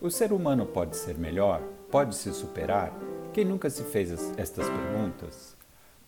O ser humano pode ser melhor? Pode se superar? Quem nunca se fez estas perguntas?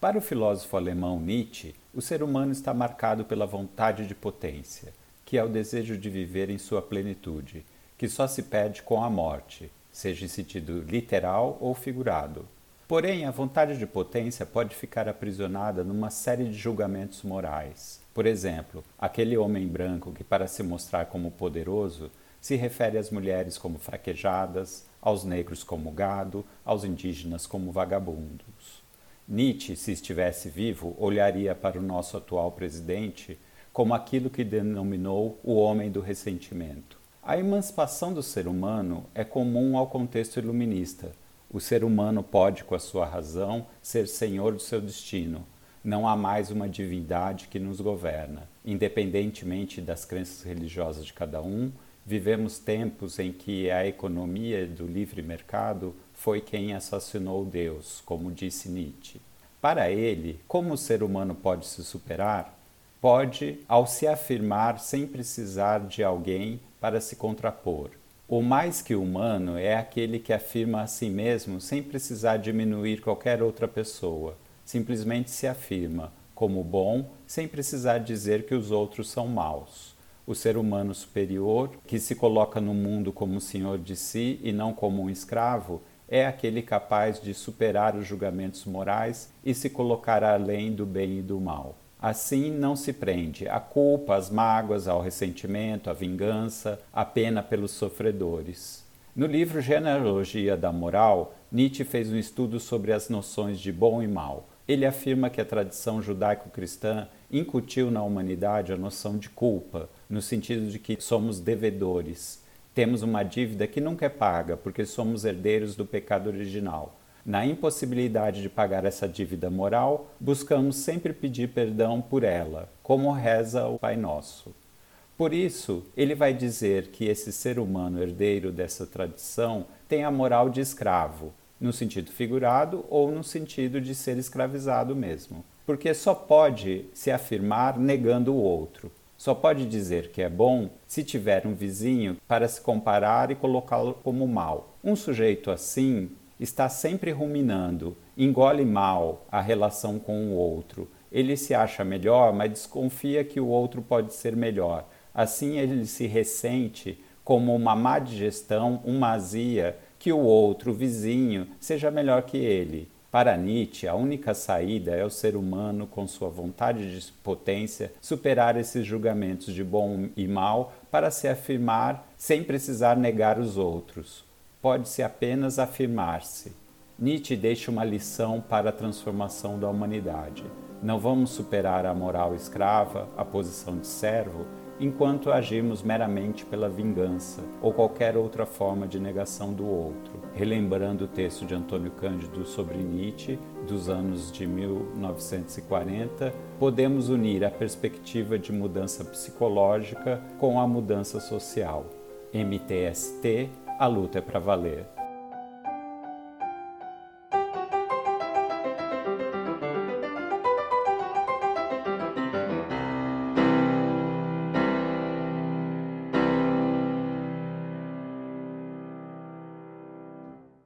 Para o filósofo alemão Nietzsche, o ser humano está marcado pela vontade de potência, que é o desejo de viver em sua plenitude, que só se perde com a morte, seja em sentido literal ou figurado. Porém, a vontade de potência pode ficar aprisionada numa série de julgamentos morais. Por exemplo, aquele homem branco que, para se mostrar como poderoso, se refere às mulheres como fraquejadas, aos negros como gado, aos indígenas como vagabundos. Nietzsche, se estivesse vivo, olharia para o nosso atual presidente como aquilo que denominou o homem do ressentimento. A emancipação do ser humano é comum ao contexto iluminista. O ser humano pode, com a sua razão, ser senhor do seu destino. Não há mais uma divindade que nos governa, independentemente das crenças religiosas de cada um Vivemos tempos em que a economia do livre mercado foi quem assassinou Deus, como disse Nietzsche. Para ele, como o ser humano pode se superar? Pode ao se afirmar sem precisar de alguém para se contrapor. O mais que humano é aquele que afirma a si mesmo sem precisar diminuir qualquer outra pessoa. Simplesmente se afirma como bom sem precisar dizer que os outros são maus o ser humano superior, que se coloca no mundo como senhor de si e não como um escravo, é aquele capaz de superar os julgamentos morais e se colocar além do bem e do mal. Assim não se prende à culpa, às mágoas, ao ressentimento, à vingança, à pena pelos sofredores. No livro Genealogia da Moral, Nietzsche fez um estudo sobre as noções de bom e mal. Ele afirma que a tradição judaico-cristã incutiu na humanidade a noção de culpa, no sentido de que somos devedores. Temos uma dívida que nunca é paga, porque somos herdeiros do pecado original. Na impossibilidade de pagar essa dívida moral, buscamos sempre pedir perdão por ela, como reza o Pai Nosso. Por isso, ele vai dizer que esse ser humano herdeiro dessa tradição tem a moral de escravo, no sentido figurado ou no sentido de ser escravizado mesmo. Porque só pode se afirmar negando o outro. Só pode dizer que é bom se tiver um vizinho para se comparar e colocá-lo como mal. Um sujeito assim está sempre ruminando, engole mal a relação com o outro. Ele se acha melhor, mas desconfia que o outro pode ser melhor. Assim ele se ressente como uma má digestão, uma azia, que o outro, vizinho, seja melhor que ele. Para Nietzsche, a única saída é o ser humano, com sua vontade de potência, superar esses julgamentos de bom e mal para se afirmar sem precisar negar os outros. Pode-se apenas afirmar-se. Nietzsche deixa uma lição para a transformação da humanidade. Não vamos superar a moral escrava, a posição de servo, enquanto agimos meramente pela vingança ou qualquer outra forma de negação do outro. Relembrando o texto de Antônio Cândido sobre Nietzsche, dos anos de 1940, podemos unir a perspectiva de mudança psicológica com a mudança social. MTST, a luta é para valer.